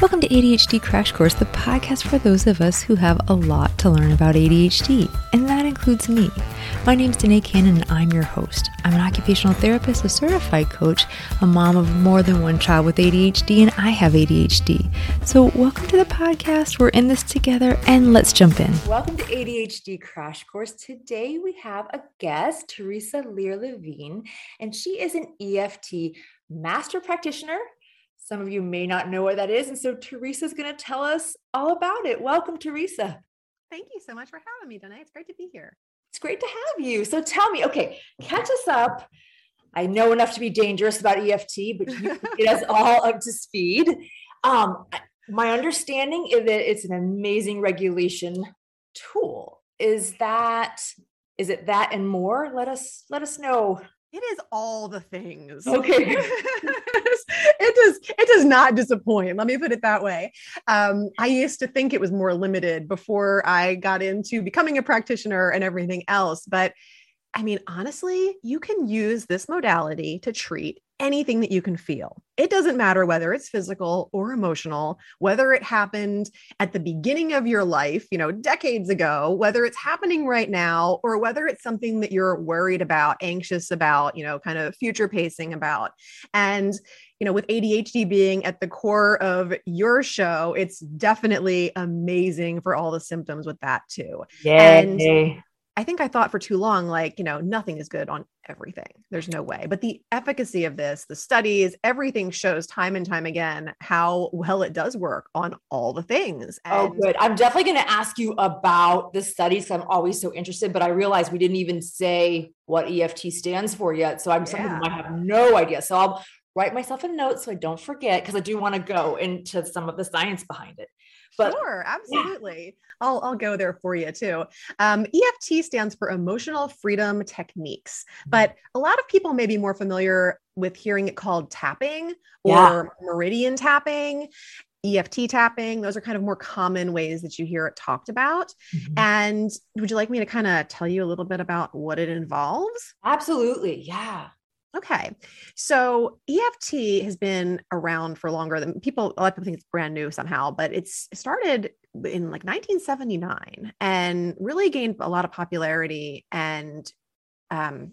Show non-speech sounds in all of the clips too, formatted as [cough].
Welcome to ADHD Crash Course, the podcast for those of us who have a lot to learn about ADHD, and that includes me. My name is Danae Cannon, and I'm your host. I'm an occupational therapist, a certified coach, a mom of more than one child with ADHD, and I have ADHD. So, welcome to the podcast. We're in this together, and let's jump in. Welcome to ADHD Crash Course. Today we have a guest, Teresa Lear Levine, and she is an EFT master practitioner some of you may not know what that is. And so Teresa's going to tell us all about it. Welcome, Teresa. Thank you so much for having me, Danae. It's great to be here. It's great to have you. So tell me, okay, catch us up. I know enough to be dangerous about EFT, but you get us [laughs] all up to speed. Um, my understanding is that it's an amazing regulation tool. Is that is it that and more? Let us let us know it is all the things. [laughs] Okay. it does it does not disappoint. Let me put it that way. Um, I used to think it was more limited before I got into becoming a practitioner and everything else. But I mean, honestly, you can use this modality to treat anything that you can feel. It doesn't matter whether it's physical or emotional, whether it happened at the beginning of your life, you know, decades ago, whether it's happening right now, or whether it's something that you're worried about, anxious about, you know, kind of future pacing about. And, you know, with ADHD being at the core of your show, it's definitely amazing for all the symptoms with that too. Yeah. I think I thought for too long, like, you know, nothing is good on everything. There's no way. But the efficacy of this, the studies, everything shows time and time again how well it does work on all the things. Oh, and- oh, good. I'm definitely going to ask you about the studies. I'm always so interested, but I realized we didn't even say what EFT stands for yet. So I'm yeah. some people have no idea. So I'll write myself a note so I don't forget because I do want to go into some of the science behind it. But sure, absolutely. Yeah. I'll, I'll go there for you too. Um, EFT stands for Emotional Freedom Techniques, mm-hmm. but a lot of people may be more familiar with hearing it called tapping or yeah. meridian tapping. EFT tapping, those are kind of more common ways that you hear it talked about. Mm-hmm. And would you like me to kind of tell you a little bit about what it involves? Absolutely. Yeah. Okay. So EFT has been around for longer than people, a lot of people think it's brand new somehow, but it's started in like 1979 and really gained a lot of popularity and um,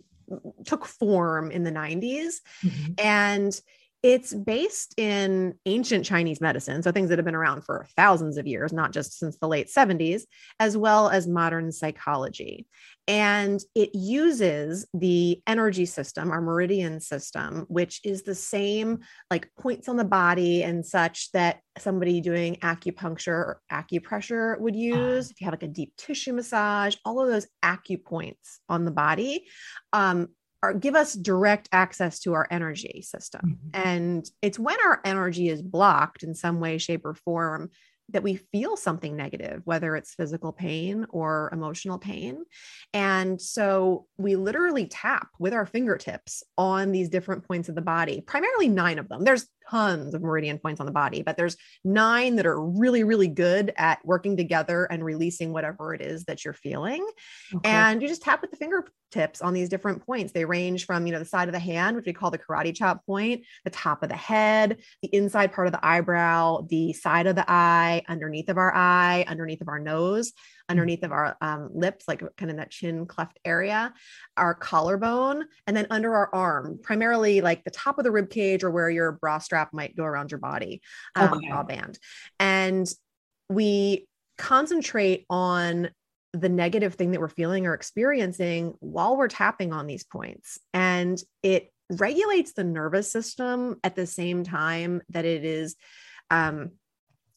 took form in the 90s. Mm-hmm. And it's based in ancient Chinese medicine, so things that have been around for thousands of years, not just since the late 70s, as well as modern psychology. And it uses the energy system, our meridian system, which is the same like points on the body and such that somebody doing acupuncture or acupressure would use. If you have like a deep tissue massage, all of those acupoints on the body um, are, give us direct access to our energy system. Mm-hmm. And it's when our energy is blocked in some way, shape, or form that we feel something negative, whether it's physical pain or emotional pain. And so we literally tap with our fingertips on these different points of the body, primarily nine of them. There's tons of meridian points on the body, but there's nine that are really, really good at working together and releasing whatever it is that you're feeling. Okay. And you just tap with the fingertips on these different points. They range from, you know, the side of the hand, which we call the karate chop point, the top of the head, the inside part of the eyebrow, the side of the eye, underneath of our eye, underneath of our nose. Mm. underneath of our um, lips, like kind of that chin cleft area, our collarbone, and then under our arm, primarily like the top of the rib cage or where your bra strap might go around your body, um, okay. bra band. And we concentrate on the negative thing that we're feeling or experiencing while we're tapping on these points. And it regulates the nervous system at the same time that it is um,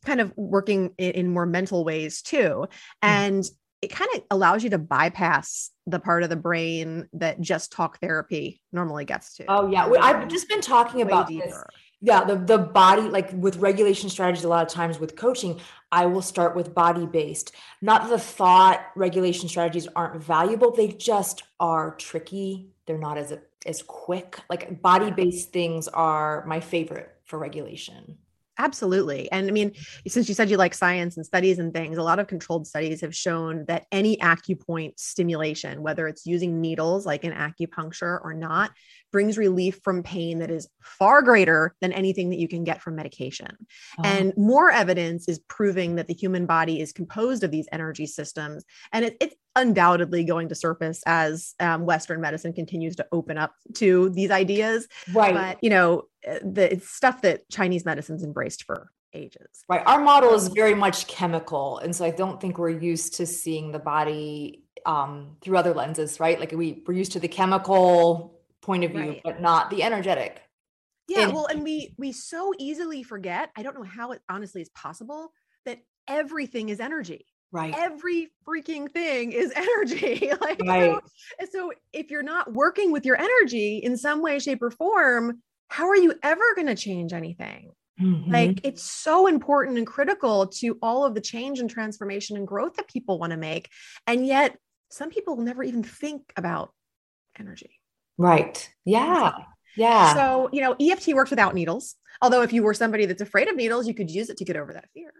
kind of working in, in more mental ways too. Hmm. And mm. it kind of allows you to bypass the part of the brain that just talk therapy normally gets to. Oh yeah. I've just been talking about deeper. this. Yeah, the the body like with regulation strategies a lot of times with coaching, I will start with body based. Not the thought regulation strategies aren't valuable, they just are tricky. They're not as as quick. Like body based things are my favorite for regulation. Absolutely. And I mean, since you said you like science and studies and things, a lot of controlled studies have shown that any acupoint stimulation, whether it's using needles like in acupuncture or not, brings relief from pain that is far greater than anything that you can get from medication. Oh. And more evidence is proving that the human body is composed of these energy systems. And it, it's undoubtedly going to surface as um, Western medicine continues to open up to these ideas. Right. But, you know, uh, the it's stuff that Chinese medicine's embraced for ages. Right. Our model is very much chemical. And so I don't think we're used to seeing the body um, through other lenses, right? Like we, we're used to the chemical point of view, right. but not the energetic. Yeah, and- well, and we we so easily forget. I don't know how it honestly is possible that everything is energy. Right. Every freaking thing is [laughs] energy. [laughs] like right. so, so if you're not working with your energy in some way, shape, or form, how are you ever going to change anything? Mm-hmm. Like it's so important and critical to all of the change and transformation and growth that people want to make. And yet some people never even think about energy. Right. Yeah. Yeah. So, you know, EFT works without needles. Although, if you were somebody that's afraid of needles, you could use it to get over that fear.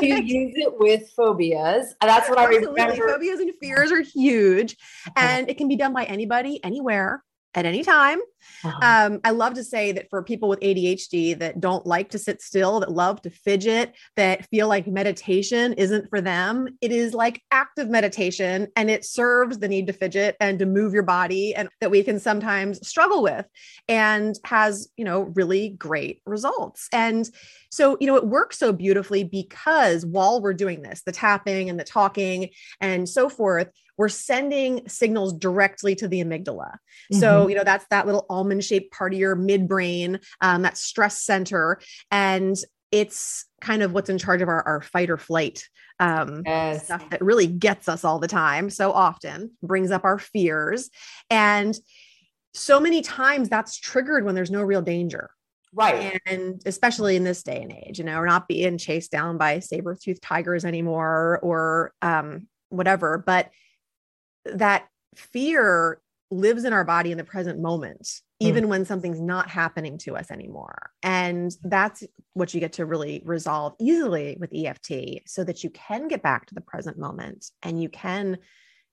you [laughs] use it with phobias. That's what Absolutely. I remember. Phobias and fears are huge, [laughs] and it can be done by anybody, anywhere at any time. Uh-huh. Um, I love to say that for people with ADHD that don't like to sit still, that love to fidget, that feel like meditation isn't for them, it is like active meditation and it serves the need to fidget and to move your body and that we can sometimes struggle with and has, you know, really great results. And so, you know, it works so beautifully because while we're doing this, the tapping and the talking and so forth, we're sending signals directly to the amygdala. Mm-hmm. So, you know, that's that little almond shaped part of your midbrain, um, that stress center. And it's kind of what's in charge of our, our fight or flight um, yes. stuff that really gets us all the time, so often, brings up our fears. And so many times that's triggered when there's no real danger. Right. And especially in this day and age, you know, we're not being chased down by saber toothed tigers anymore or um, whatever. But that fear lives in our body in the present moment hmm. even mm. when something's not happening to us anymore and that's what you get to really resolve easily with EFT so that you can get back to the present moment and you can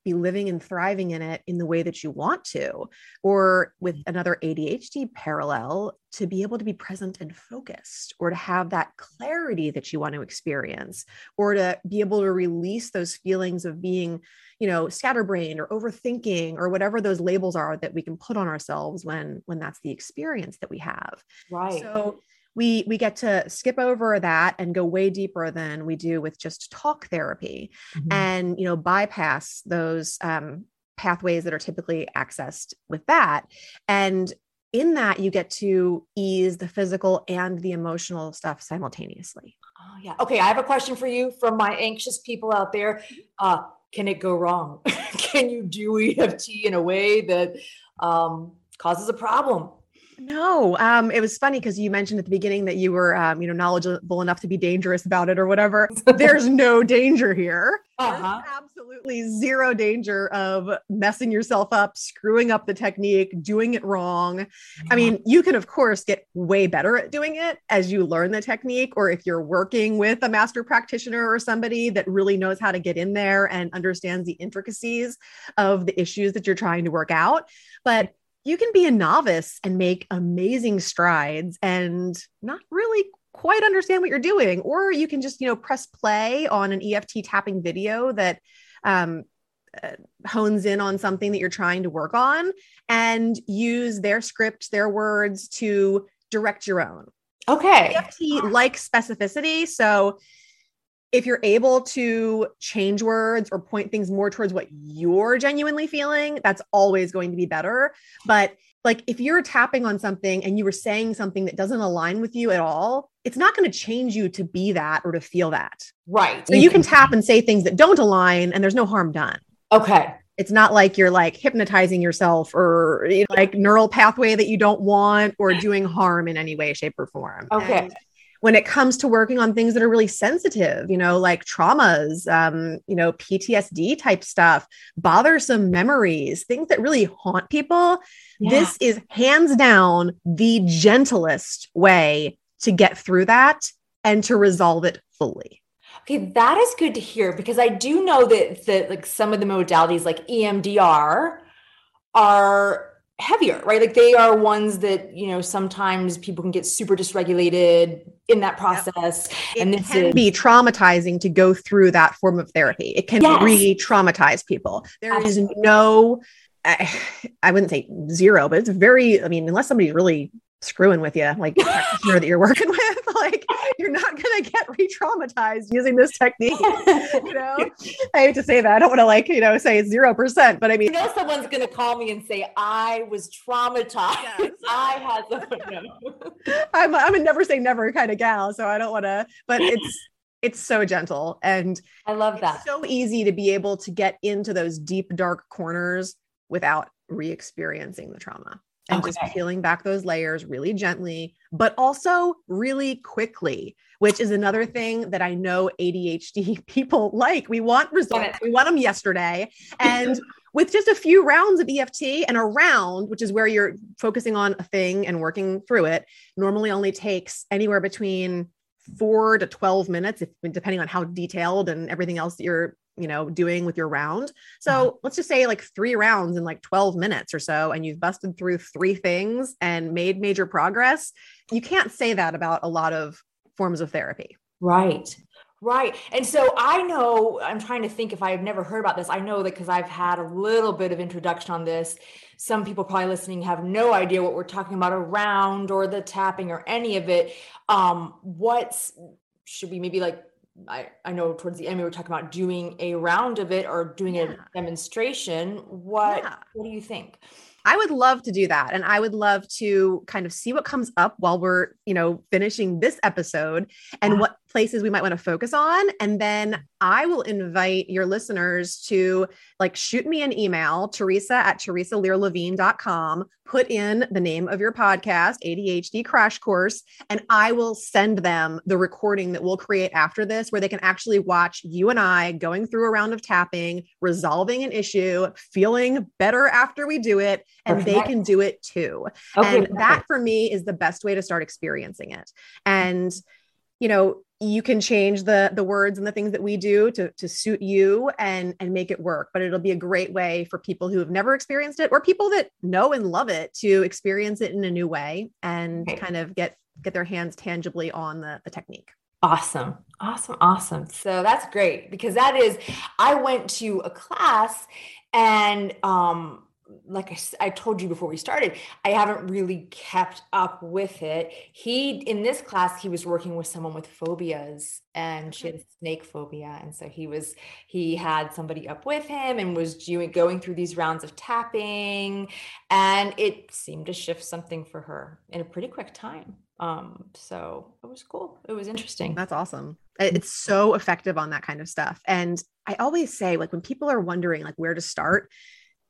be living and thriving in it in the way that you want to or with mm-hmm. another ADHD parallel to be able to be present and focused or to have that clarity that you want to experience or to be able to release those feelings of being you know scatterbrained or overthinking or whatever those labels are that we can put on ourselves when when that's the experience that we have. Right. So we we get to skip over that and go way deeper than we do with just talk therapy mm-hmm. and you know bypass those um, pathways that are typically accessed with that and in that you get to ease the physical and the emotional stuff simultaneously oh yeah okay i have a question for you from my anxious people out there uh, can it go wrong? [laughs] can you do EFT in a way that um, causes a problem? No, um, it was funny because you mentioned at the beginning that you were, um, you know, knowledgeable enough to be dangerous about it or whatever. [laughs] There's no danger here. Uh-huh. absolutely zero danger of messing yourself up, screwing up the technique, doing it wrong. Yeah. I mean, you can of course get way better at doing it as you learn the technique, or if you're working with a master practitioner or somebody that really knows how to get in there and understands the intricacies of the issues that you're trying to work out. But you can be a novice and make amazing strides and not really quite understand what you're doing or you can just you know press play on an eft tapping video that um, uh, hones in on something that you're trying to work on and use their script their words to direct your own. Okay. Eft like specificity so if you're able to change words or point things more towards what you're genuinely feeling, that's always going to be better. But like if you're tapping on something and you were saying something that doesn't align with you at all, it's not going to change you to be that or to feel that. Right. So you can tap and say things that don't align and there's no harm done. Okay. It's not like you're like hypnotizing yourself or you know, like neural pathway that you don't want or doing harm in any way, shape, or form. Okay. And when it comes to working on things that are really sensitive, you know, like traumas, um, you know, PTSD type stuff, bothersome memories, things that really haunt people, yeah. this is hands down the gentlest way to get through that and to resolve it fully. Okay, that is good to hear because I do know that that like some of the modalities like EMDR are heavier, right? Like they are ones that, you know, sometimes people can get super dysregulated in that process. And it can is- be traumatizing to go through that form of therapy. It can yes. re-traumatize people. There Absolutely. is no I, I wouldn't say zero, but it's very, I mean, unless somebody's really screwing with you, like practitioner [laughs] that you're working with, [laughs] like you're not going to get re-traumatized using this technique. [laughs] You know, I hate to say that. I don't want to like, you know, say zero percent, but I mean, you know, someone's going to call me and say, I was traumatized. Yes. I had the, [laughs] no. I'm, I'm a never say never kind of gal. So I don't want to, but it's, it's so gentle and I love that. so easy to be able to get into those deep, dark corners without re-experiencing the trauma and okay. just peeling back those layers really gently, but also really quickly, which is another thing that I know ADHD [laughs] people like. We want results, we want them yesterday. [laughs] And with just a few rounds of EFT and a round, which is where you're focusing on a thing and working through it, normally only takes anywhere between four to 12 minutes, if, depending on how detailed and everything else that you're you know doing with your round so uh-huh. let's just say like three rounds in like 12 minutes or so and you've busted through three things and made major progress you can't say that about a lot of forms of therapy right Right. And so I know, I'm trying to think if I've never heard about this. I know that because I've had a little bit of introduction on this. Some people probably listening have no idea what we're talking about around or the tapping or any of it. Um, what's should we maybe like I, I know towards the end we were talking about doing a round of it or doing yeah. a demonstration. What yeah. what do you think? I would love to do that. And I would love to kind of see what comes up while we're, you know, finishing this episode and yeah. what places we might want to focus on. And then I will invite your listeners to like shoot me an email, Teresa at teresalearlevine.com, put in the name of your podcast, ADHD Crash Course, and I will send them the recording that we'll create after this, where they can actually watch you and I going through a round of tapping, resolving an issue, feeling better after we do it, and they can do it too. Okay, and that for me is the best way to start experiencing it. And you know you can change the the words and the things that we do to to suit you and and make it work but it'll be a great way for people who have never experienced it or people that know and love it to experience it in a new way and kind of get get their hands tangibly on the, the technique. Awesome. Awesome. Awesome. So that's great because that is i went to a class and um like I, I, told you before we started, I haven't really kept up with it. He, in this class, he was working with someone with phobias and she had a snake phobia. And so he was, he had somebody up with him and was doing, going through these rounds of tapping. And it seemed to shift something for her in a pretty quick time. Um, so it was cool. It was interesting. That's awesome. It's so effective on that kind of stuff. And I always say, like, when people are wondering, like, where to start,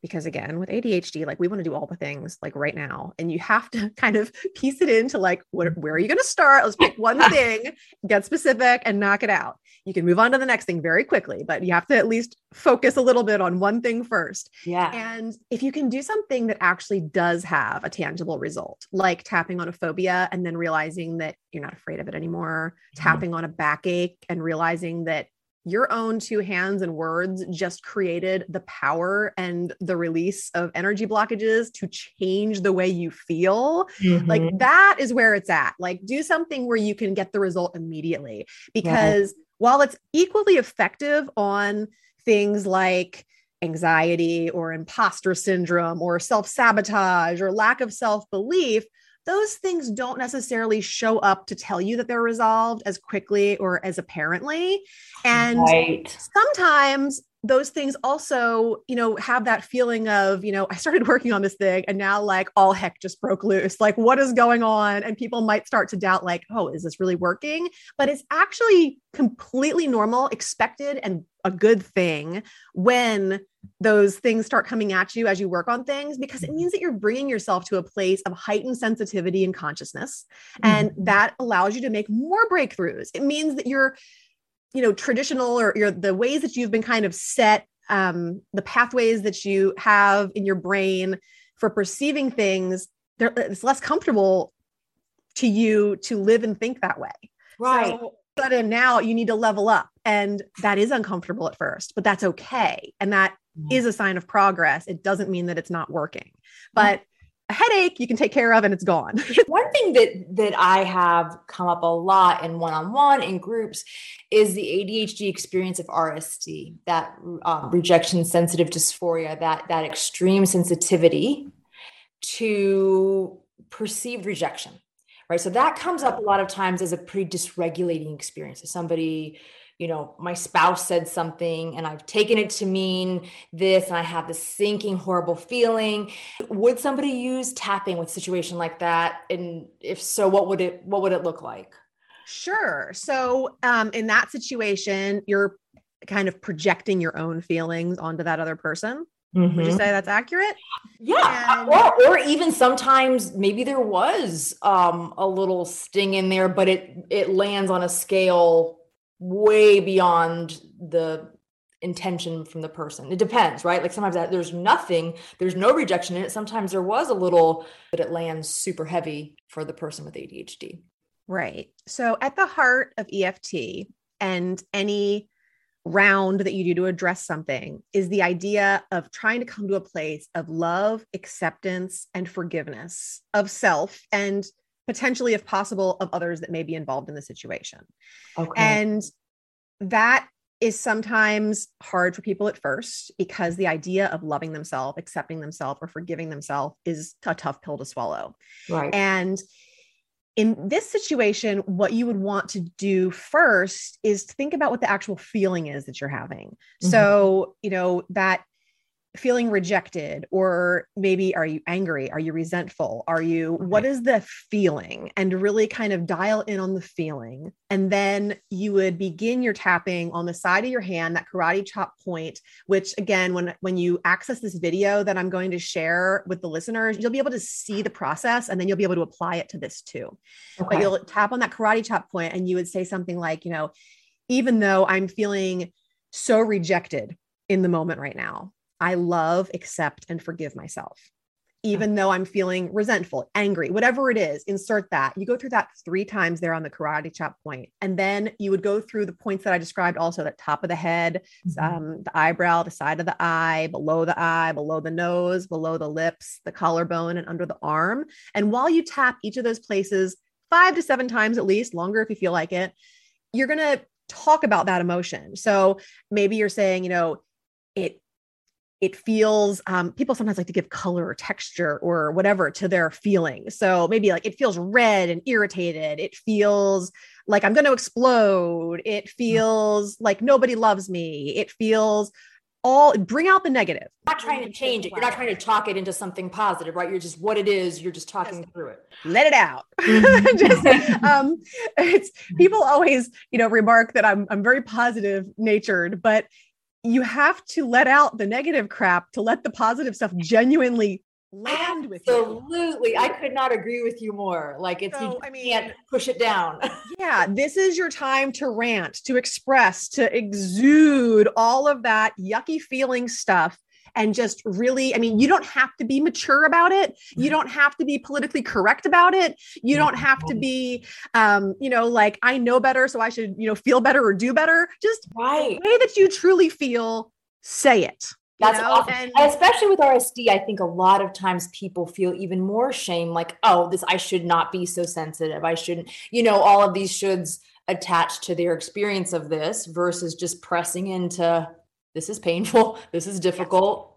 because again with adhd like we want to do all the things like right now and you have to [laughs] kind of piece it into like what, where are you going to start? Let's pick one [laughs] thing get specific and knock it out. You can move on to the next thing very quickly but you have to at least focus a little bit on one thing first. Yeah. And if you can do something that actually does have a tangible result like tapping on a phobia and then realizing that you're not afraid of it anymore mm-hmm. tapping on a backache and realizing that your own two hands and words just created the power and the release of energy blockages to change the way you feel. Mm-hmm. Like that is where it's at. Like do something where you can get the result immediately because yeah. while it's equally effective on things like anxiety or imposter syndrome or self sabotage or lack of self belief, those things don't necessarily show up to tell you that they're resolved as quickly or as apparently. And right. sometimes those things also, you know, have that feeling of, you know, I started working on this thing and now like all heck just broke loose. Like, what is going on? And people might start to doubt, like, oh, is this really working? But it's actually completely normal, expected, and a good thing when those things start coming at you as you work on things because it means that you're bringing yourself to a place of heightened sensitivity and consciousness. And mm-hmm. that allows you to make more breakthroughs. It means that you're you know traditional or your the ways that you've been kind of set um, the pathways that you have in your brain for perceiving things it's less comfortable to you to live and think that way. Right. So, but now you need to level up. And that is uncomfortable at first, but that's okay. And that mm-hmm. is a sign of progress. It doesn't mean that it's not working. But a headache you can take care of and it's gone. [laughs] One thing that that I have come up a lot in one-on-one in groups is the ADHD experience of RSD, that um, rejection sensitive dysphoria, that that extreme sensitivity to perceived rejection. Right? So that comes up a lot of times as a pretty dysregulating experience. If somebody you know, my spouse said something and I've taken it to mean this and I have this sinking horrible feeling. Would somebody use tapping with a situation like that? And if so, what would it what would it look like? Sure. So um, in that situation, you're kind of projecting your own feelings onto that other person. Mm-hmm. Would you mm-hmm. say that's accurate? Yeah. And- or, or even sometimes maybe there was um, a little sting in there, but it it lands on a scale way beyond the intention from the person. It depends, right? Like sometimes that there's nothing, there's no rejection in it. Sometimes there was a little, but it lands super heavy for the person with ADHD. Right. So at the heart of EFT and any round that you do to address something is the idea of trying to come to a place of love, acceptance, and forgiveness of self and potentially, if possible, of others that may be involved in the situation. Okay. And that is sometimes hard for people at first because the idea of loving themselves, accepting themselves, or forgiving themselves is a tough pill to swallow. Right. And in this situation, what you would want to do first is think about what the actual feeling is that you're having. Mm-hmm. So, you know, that feeling rejected or maybe are you angry? Are you resentful? Are you okay. what is the feeling? And really kind of dial in on the feeling. And then you would begin your tapping on the side of your hand that karate chop point which again when when you access this video that i'm going to share with the listeners you'll be able to see the process and then you'll be able to apply it to this too. Okay. but you'll tap on that karate chop point and you would say something like you know even though i'm feeling so rejected in the moment right now I love, accept, and forgive myself. Even though I'm feeling resentful, angry, whatever it is, insert that. You go through that three times there on the karate chop point. And then you would go through the points that I described also the top of the head, mm-hmm. um, the eyebrow, the side of the eye, below the eye, below the nose, below the lips, the collarbone, and under the arm. And while you tap each of those places five to seven times at least, longer if you feel like it, you're going to talk about that emotion. So maybe you're saying, you know, it it feels um, people sometimes like to give color or texture or whatever to their feeling so maybe like it feels red and irritated. It feels like i'm going to explode. It mm. feels like nobody loves me. It feels all bring out the negative. You're not trying to change it. You're not trying to talk it into something positive right? You're just what it is. You're just talking through it. let it out. [laughs] Mm-hmm. just, um, it's people always you know remark that i'm i'm very positive natured but you have to let out the negative crap to let the positive stuff genuinely land with you. Absolutely. I could not agree with you more. Like it's so, you I mean, can't push it down. [laughs] yeah, this is your time to rant, to express, to exude all of that yucky feeling stuff and just really i mean you don't have to be mature about it you don't have to be politically correct about it you don't have to be um you know like i know better so i should you know feel better or do better just right the way that you truly feel say it that's know? awesome. And especially with RSD, I think a lot of times people feel even more shame, like, oh, this I should not be so sensitive. I shouldn't, you know, all of these shoulds attached to their experience of this versus just pressing into this is painful, [laughs] this is difficult.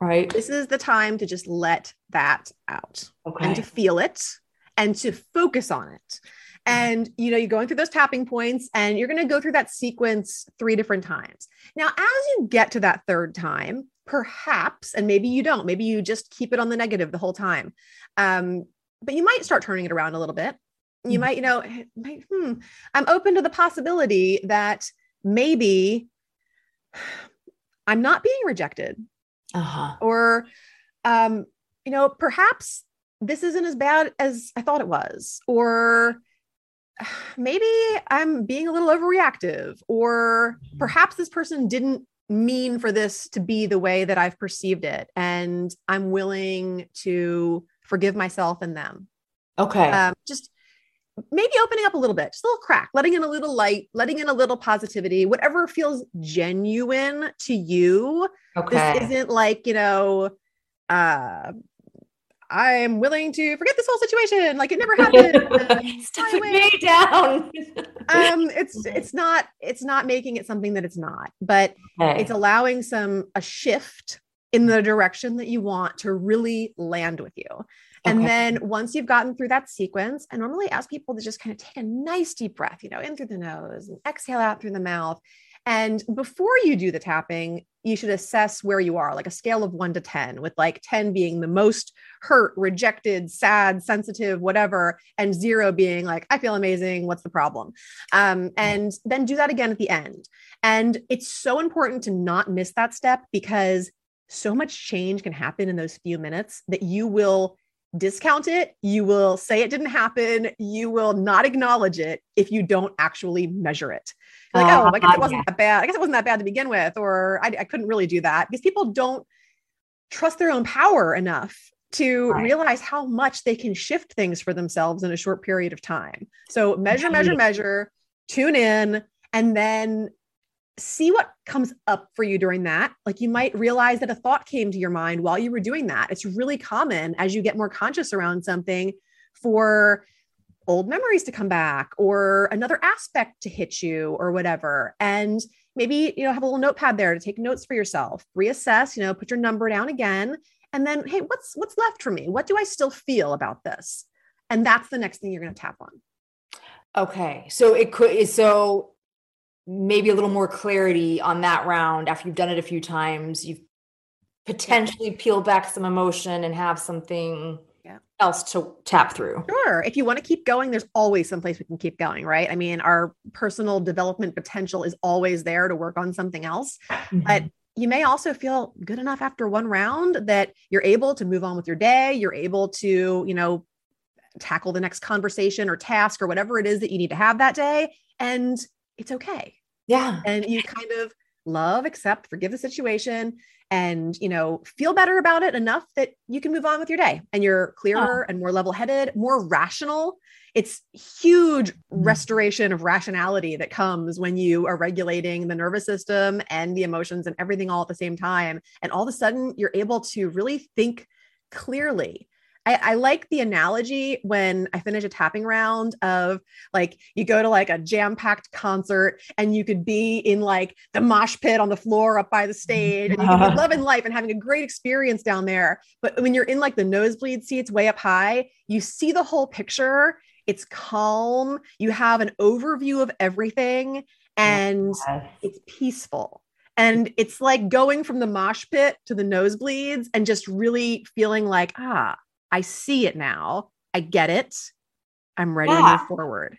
Right. This is the time to just let that out okay. and to feel it and to focus on it. Mm-hmm. And you know, you're going through those tapping points and you're going to go through that sequence three different times. Now, as you get to that third time, perhaps, and maybe you don't, maybe you just keep it on the negative the whole time. Um, but you might start turning it around a little bit. You mm-hmm. might, you know, might, hmm, I'm open to the possibility that maybe I'm not being rejected. Uh-huh. Or, um, you know, perhaps this isn't as bad as I thought it was. Or [sighs] maybe I'm being a little overreactive. Or mm-hmm. perhaps this person didn't mean for this to be the way that I've perceived it. And I'm willing to forgive myself and them. Okay. Um, maybe opening up a little bit, just a little crack, letting in a little light, letting in a little positivity, whatever feels genuine to you. Okay. This isn't like, you know, uh, I'm willing to forget this whole situation. Like it never [laughs] happened. [laughs] It way down. [laughs] um, it's it's not it's not making it something that it's not, but okay. it's allowing some a shift in the direction that you want to really land with you. And okay. then once you've gotten through that sequence, I normally ask people to just kind of take a nice deep breath, you know, in through the nose and exhale out through the mouth. And before you do the tapping, you should assess where you are, like a scale of one to 10, with like 10 being the most hurt, rejected, sad, sensitive, whatever, and zero being like, I feel amazing. What's the problem? Um, and then do that again at the end. And it's so important to not miss that step because so much change can happen in those few minutes that you will discount it. You will say it didn't happen. You will not acknowledge it if you don't actually measure it. You're like, uh, oh, I guess it wasn't yeah. that bad. I guess it wasn't that bad to begin with, or I, I couldn't really do that because people don't trust their own power enough to right. realize how much they can shift things for themselves in a short period of time. So measure, measure, measure, tune in, and then see what comes up for you during that. Like you might realize that a thought came to your mind while you were doing that. It's really common as you get more conscious around something for old memories to come back or another aspect to hit you or whatever. And maybe, you know, have a little notepad there to take notes for yourself, reassess, you know, put your number down again. And then, hey, what's what's left for me? What do I still feel about this? And that's the next thing you're going to tap on. Okay. So it could so maybe a little more clarity on that round after you've done it a few times you've potentially peeled back some emotion and have something yeah. else to tap through sure if you want to keep going there's always some place we can keep going right i mean our personal development potential is always there to work on something else mm-hmm. but you may also feel good enough after one round that you're able to move on with your day you're able to you know tackle the next conversation or task or whatever it is that you need to have that day and it's okay yeah. And you kind of love, accept, forgive the situation and, you know, feel better about it enough that you can move on with your day and you're clearer and more level-headed, more rational. It's huge mm-hmm. restoration of rationality that comes when you are regulating the nervous system and the emotions and everything all at the same time. And all of a sudden you're able to really think clearly I, I, like the analogy when I finish a tapping round of like you go to like a jam packed concert and you could be in like the mosh pit on the floor up by the stage and you can be [laughs] loving life and having a great experience down there. But when you're in like the nosebleed seats way up high, you see the whole picture. It's calm. You have an overview of everything and yes. it's peaceful. And it's like going from the mosh pit to the nosebleeds and just really feeling like, ah, I see it now. I get it. I'm ready yeah. to move forward.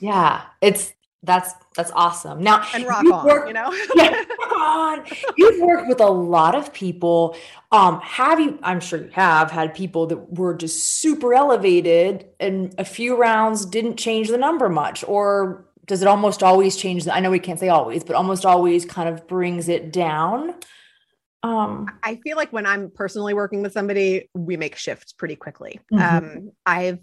Yeah. It's that's that's awesome. Now and rock on, worked, you know. [laughs] yeah, on. You've worked with a lot of people. Um, have you? I'm sure you have had people that were just super elevated, and a few rounds didn't change the number much, or does it almost always change? The, I know we can't say always, but almost always kind of brings it down um i feel like when i'm personally working with somebody we make shifts pretty quickly mm-hmm. um i've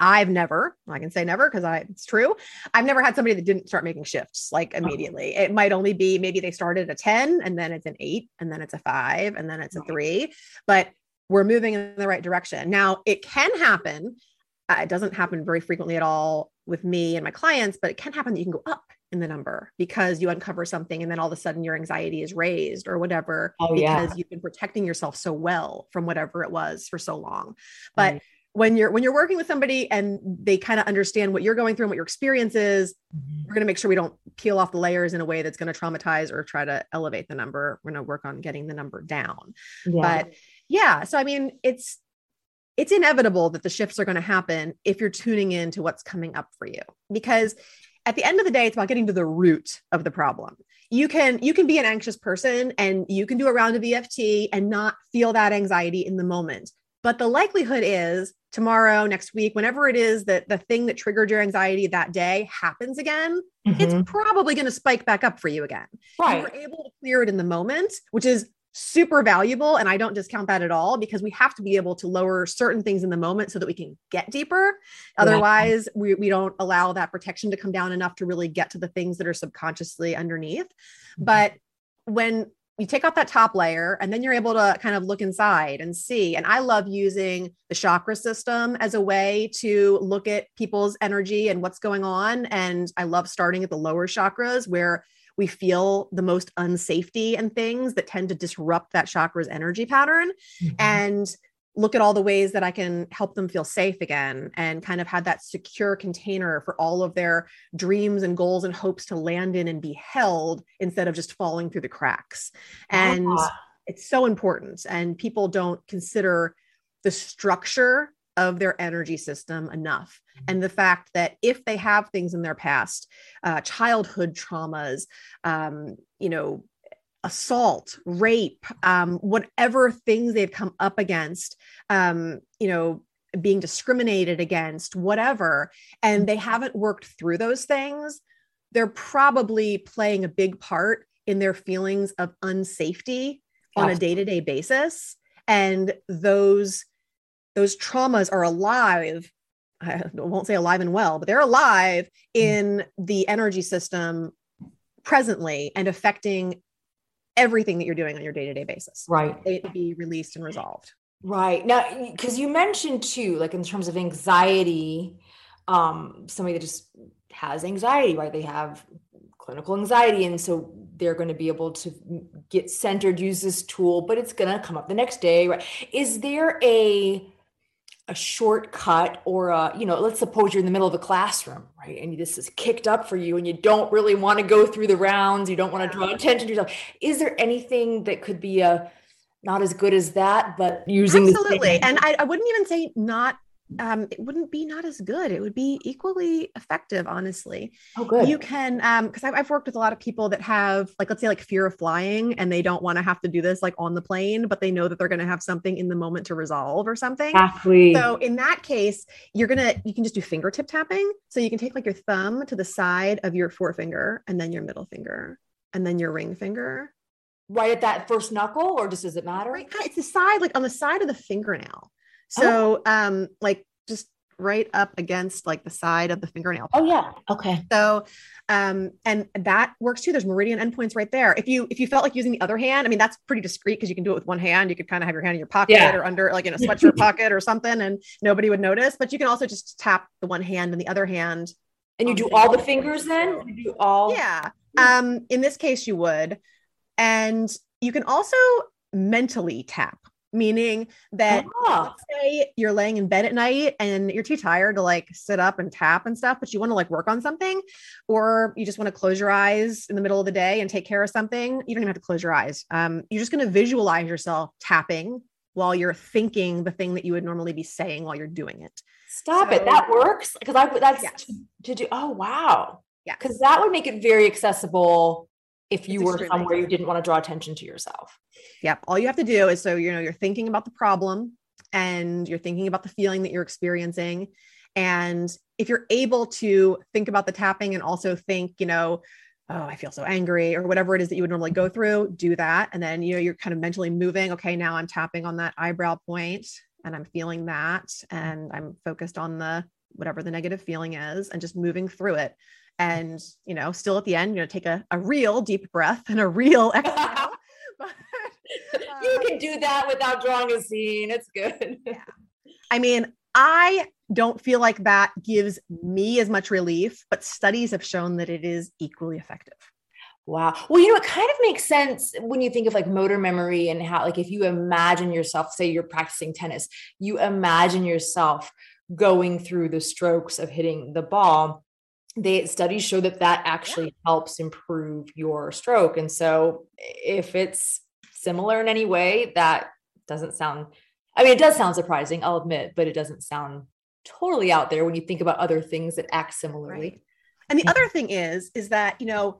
i've never i can say never because i it's true i've never had somebody that didn't start making shifts like oh. immediately oh. it might only be maybe they started at a 10 and then it's an 8 and then it's a 5 and then it's a 3 but we're moving in the right direction now it can happen uh, it doesn't happen very frequently at all with me and my clients but it can happen that you can go up in the number because you uncover something and then all of a sudden your anxiety is raised or whatever oh, because yeah. you've been protecting yourself so well from whatever it was for so long but right. when you're when you're working with somebody and they kind of understand what you're going through and what your experience is mm-hmm. we're going to make sure we don't peel off the layers in a way that's going to traumatize or try to elevate the number we're going to work on getting the number down yeah. but yeah so i mean it's it's inevitable that the shifts are going to happen if you're tuning in to what's coming up for you because at the end of the day it's about getting to the root of the problem. You can you can be an anxious person and you can do a round of EFT and not feel that anxiety in the moment. But the likelihood is tomorrow next week whenever it is that the thing that triggered your anxiety that day happens again mm-hmm. it's probably going to spike back up for you again. Right. you were able to clear it in the moment which is super valuable and i don't discount that at all because we have to be able to lower certain things in the moment so that we can get deeper otherwise yeah. we, we don't allow that protection to come down enough to really get to the things that are subconsciously underneath mm-hmm. but when you take off that top layer and then you're able to kind of look inside and see and i love using the chakra system as a way to look at people's energy and what's going on and i love starting at the lower chakras where we feel the most unsafety and things that tend to disrupt that chakra's energy pattern mm-hmm. and look at all the ways that I can help them feel safe again and kind of have that secure container for all of their dreams and goals and hopes to land in and be held instead of just falling through the cracks. And it's so important. And people don't consider the structure of their energy system enough. Mm-hmm. And the fact that if they have things in their past, uh, childhood traumas, um, you know, assault, rape, um, whatever things they've come up against, um, you know, being discriminated against, whatever, and they haven't worked through those things, they're probably playing a big part in their feelings of unsafety on a day-to-day basis. And those those traumas are alive I [laughs] won't say alive and well, but they're alive mm. in the energy system presently and affecting everything that you're doing on your day-to-day basis. Right. They be released and resolved. Right. Now, because you mentioned too, like in terms of anxiety, um, somebody that just has anxiety, right? They have clinical anxiety. And so they're going to be able to get centered, use this tool, but it's going to come up the next day, right? Is there a a shortcut or a you know let's suppose you're in the middle of a classroom right? And this is kicked up for you and you don't really want to go through the rounds you don't want to draw attention to yourself. Is there anything that could be a not as good as that but using absolutely and I, I wouldn't even say not um, it wouldn't be not as good. It would be equally effective, honestly. Oh, good. You can, um, because I've, I've worked with a lot of people that have, like, let's say, like fear of flying, and they don't want to have to do this like on the plane, but they know that they're going to have something in the moment to resolve or something. Exactly. So in that case, you're gonna, you can just do fingertip tapping. So you can take like your thumb to the side of your forefinger, and then your middle finger, and then your ring finger. Right at that first knuckle, or just does it matter? Right, it's the side, like on the side of the fingernail. So, oh. um, like just right up against like the side of the fingernail. Oh yeah. Okay. So um and that works too. There's meridian endpoints right there. If you if you felt like using the other hand, I mean that's pretty discreet because you can do it with one hand. You could kind of have your hand in your pocket yeah. or under like in a [laughs] sweatshirt pocket or something and nobody would notice. But you can also just tap the one hand and the other hand. And you do all the fingers then? You do all Yeah. Um in this case you would. And you can also mentally tap meaning that let's say you're laying in bed at night and you're too tired to like sit up and tap and stuff, but you want to like work on something, or you just want to close your eyes in the middle of the day and take care of something. You don't even have to close your eyes. Um, you're just going to visualize yourself tapping while you're thinking the thing that you would normally be saying while you're doing it. Stop so, it. That works because I that's yes. to, to do. Oh wow. Yeah. Because that would make it very accessible if you it's were somewhere you didn't want to draw attention to yourself. Yep. All you have to do is so you know you're thinking about the problem and you're thinking about the feeling that you're experiencing and if you're able to think about the tapping and also think, you know, oh, I feel so angry or whatever it is that you would normally go through, do that and then you know you're kind of mentally moving, okay, now I'm tapping on that eyebrow point and I'm feeling that and I'm focused on the whatever the negative feeling is and just moving through it and you know still at the end you know take a, a real deep breath and a real [laughs] exhale. [laughs] But, uh, you can do that without drawing a scene. It's good. Yeah. i mean i don't feel like that gives me as much relief but studies have shown that it is equally effective. Wow. Well, you know, it kind of makes sense when you think of like motor memory and how, like, if you imagine yourself, say you're practicing tennis, you imagine yourself going through the strokes of hitting the ball they studies show that that actually yeah. helps improve your stroke and so if it's similar in any way that doesn't sound i mean it does sound surprising i'll admit but it doesn't sound totally out there when you think about other things that act similarly right. and the other thing is is that you know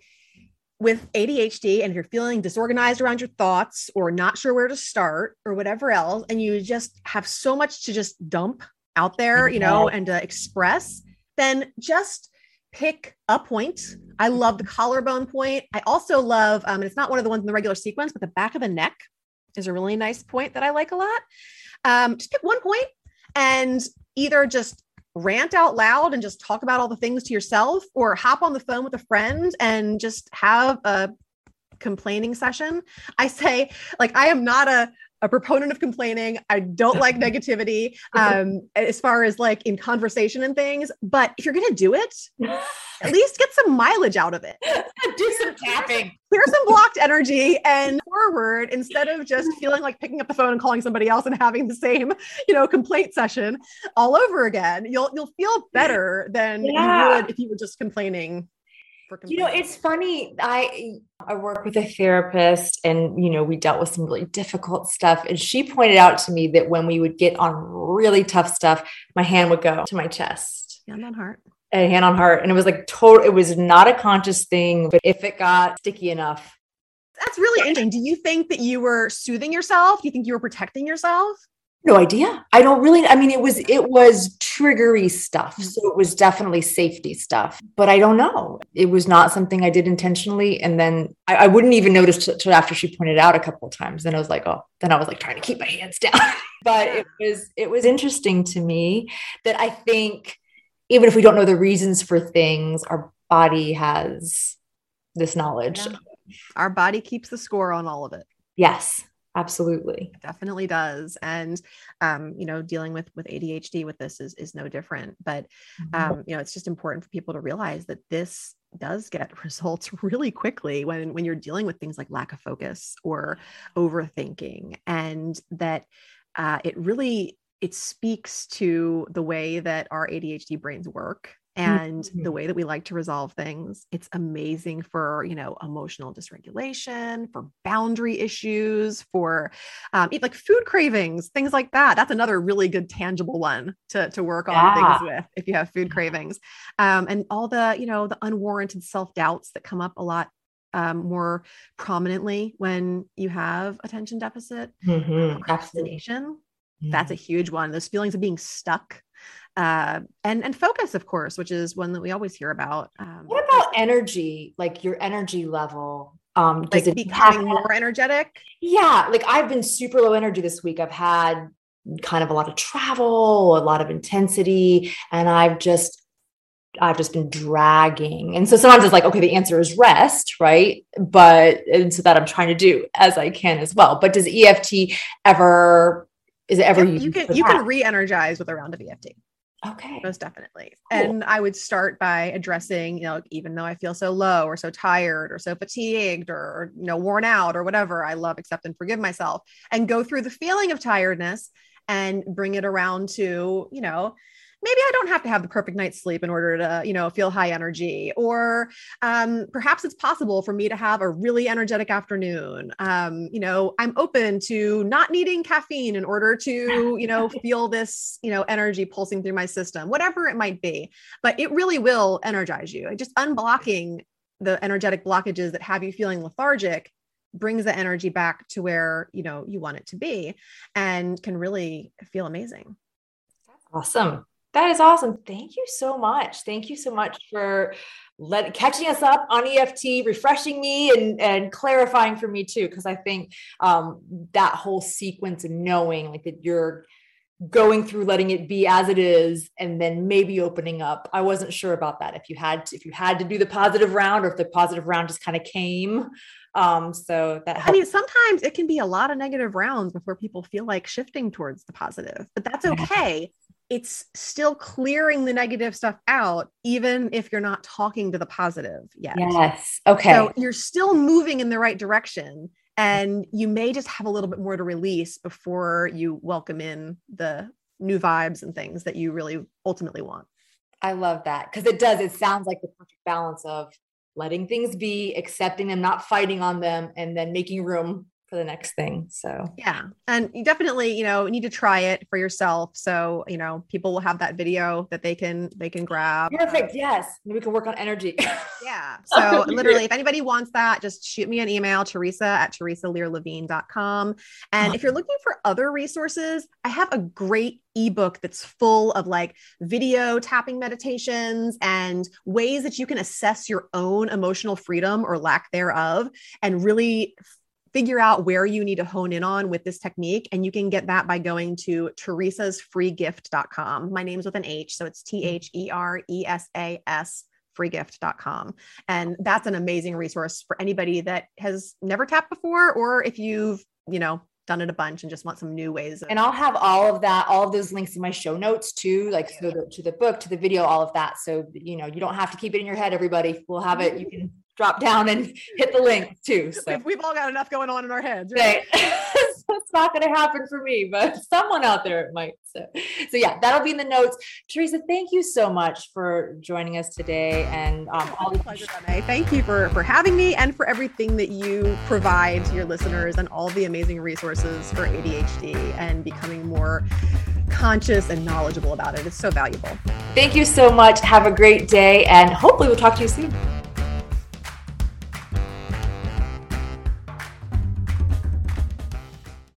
with ADHD and if you're feeling disorganized around your thoughts or not sure where to start or whatever else and you just have so much to just dump out there you know and to express then just pick a point. I love the collarbone point. I also love, um, and it's not one of the ones in the regular sequence, but the back of the neck. is a really nice point that I like a lot. Um, just pick one point and either just rant out loud and just talk about all the things to yourself or hop on the phone with a friend and just have a complaining session. I say, like, I am not a a proponent of complaining. I don't like [laughs] negativity [laughs] um, as far as like in conversation and things. But if you're going to do it, [laughs] at least get some mileage out of it. do some tapping. Clear some blocked energy and forward instead of just feeling like picking up the phone and calling somebody else and having the same, you know, complaint session all over again. You'll you'll feel better than yeah. you would if you were just complaining you know it's funny i i work with a therapist and you know we dealt with some really difficult stuff and she pointed out to me that when we would get on really tough stuff my hand would go to my chest. Hand on heart. A hand on heart and it was like total it was not a conscious thing but if it got sticky enough. That's really interesting. Do you think that you were soothing yourself? Do you think you were protecting yourself no idea. I don't really, I mean, it was, it was triggery stuff. Mm-hmm. So it was definitely safety stuff, but I don't know. It was not something I did intentionally. And then I, I wouldn't even notice until after she pointed out a couple of times. Then I was like, oh, then I was like trying to keep my hands down. [laughs] but it was, it was interesting to me that I think even if we don't know the reasons for things, our body has this knowledge. Yeah. Our body keeps the score on all of it. Yes absolutely it definitely does and um, you know dealing with with adhd with this is is no different but mm-hmm. um, you know it's just important for people to realize that this does get [laughs] results really quickly when when you're dealing with things like lack of focus or overthinking and that uh, it really it speaks to the way that our adhd brains work and mm-hmm. the way that we like to resolve things it's amazing for you know emotional dysregulation for boundary issues for um, like food cravings things like that that's another really good tangible one to, to work on yeah. things with if you have food cravings um, and all the you know the unwarranted self-doubts that come up a lot um, more prominently when you have attention deficit mm-hmm. procrastination that's a mm-hmm. huge one those feelings of being stuck uh, and and focus, of course, which is one that we always hear about. Um, what about energy? Like your energy level? Um, does like it becoming more energetic? Yeah, like I've been super low energy this week. I've had kind of a lot of travel, a lot of intensity, and I've just I've just been dragging. And so sometimes it's like, okay, the answer is rest, right? But and so that I'm trying to do as I can as well. But does EFT ever is it ever you can you that? can re-energize with a round of EFT. Okay. Most definitely. Cool. And I would start by addressing, you know, even though I feel so low or so tired or so fatigued or, you know, worn out or whatever, I love, accept, and forgive myself and go through the feeling of tiredness and bring it around to, you know, maybe I don't have to have the perfect night's sleep in order to, you know, feel high energy. Or um, perhaps it's possible for me to have a really energetic afternoon. Um, you know, I'm open to not needing caffeine in order to, you know, [laughs] feel this, you know, energy pulsing through my system, whatever it might be. But it really will energize you. Just unblocking the energetic blockages that have you feeling lethargic brings the energy back to where you know you want it to be and can really feel amazing awesome that is awesome. Thank you so much. Thank you so much for let catching us up on EFT, refreshing me and and clarifying for me too, because I think um, that whole sequence of knowing like that you're going through letting it be as it is and then maybe opening up i wasn't sure about that if you had to, if you had to do the positive round or if the positive round just kind of came um so that helped. i mean sometimes it can be a lot of negative rounds before people feel like shifting towards the positive but that's okay it's still clearing the negative stuff out, even if you're not talking to the positive yet. Yes. Okay. So you're still moving in the right direction. And you may just have a little bit more to release before you welcome in the new vibes and things that you really ultimately want. I love that because it does. It sounds like the perfect balance of letting things be, accepting them, not fighting on them, and then making room for the next thing. So yeah. And you definitely, you know, need to try it for yourself. So, you know, people will have that video that they can they can grab. Perfect. Yes. we can work on energy. [laughs] yeah. So literally if anybody wants that, just shoot me an email, Theresa at theresalearlevine.com. And if you're looking for other resources, I have a great ebook that's full of like video tapping meditations and ways that you can assess your own emotional freedom or lack thereof and really figure out where you need to hone in on with this technique. And you can get that by going to theresasfreegift.com. My name's with an H, so it's T H E R E S A S freegift.com. And that's an amazing resource for anybody that has never tapped before, or if you've, you know, done it a bunch and just want some new ways. Of- and I'll have all of that, all of those links in my show notes too, like the, to the book, to the video, all of that. So, you know, you don't have to keep it in your head, everybody. We'll have it. You can drop down and hit the link too. So we've, we've all got enough going on in our heads. Right. [laughs] it's not going to happen for me, but [laughs] someone out there it might. So, so yeah, that'll be in the notes. Theresa, thank you so much for joining us today, and um, all the pleasure, Renee. Thank you for for having me and for everything that you provide to your listeners and all the amazing resources for ADHD and becoming more conscious and knowledgeable about it. It's so valuable. Thank you so much. Have a great day, and hopefully, we'll talk to you soon.